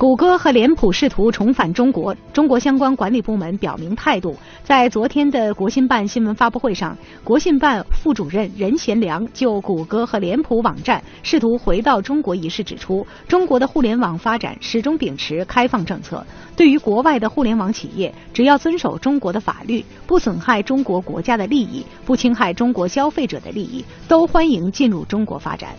谷歌和脸谱试图重返中国中国相关管理部门表明态度在昨天的国新办新闻发布会上国信办副主任任贤良就谷歌和脸谱网站试图回到中国一事指出中国的互联网发展始终秉持开放政策对于国外的互联网企业只要遵守中国的法律不损害中国国家的利益不侵害中国消费者的利益都欢迎进入中国发展。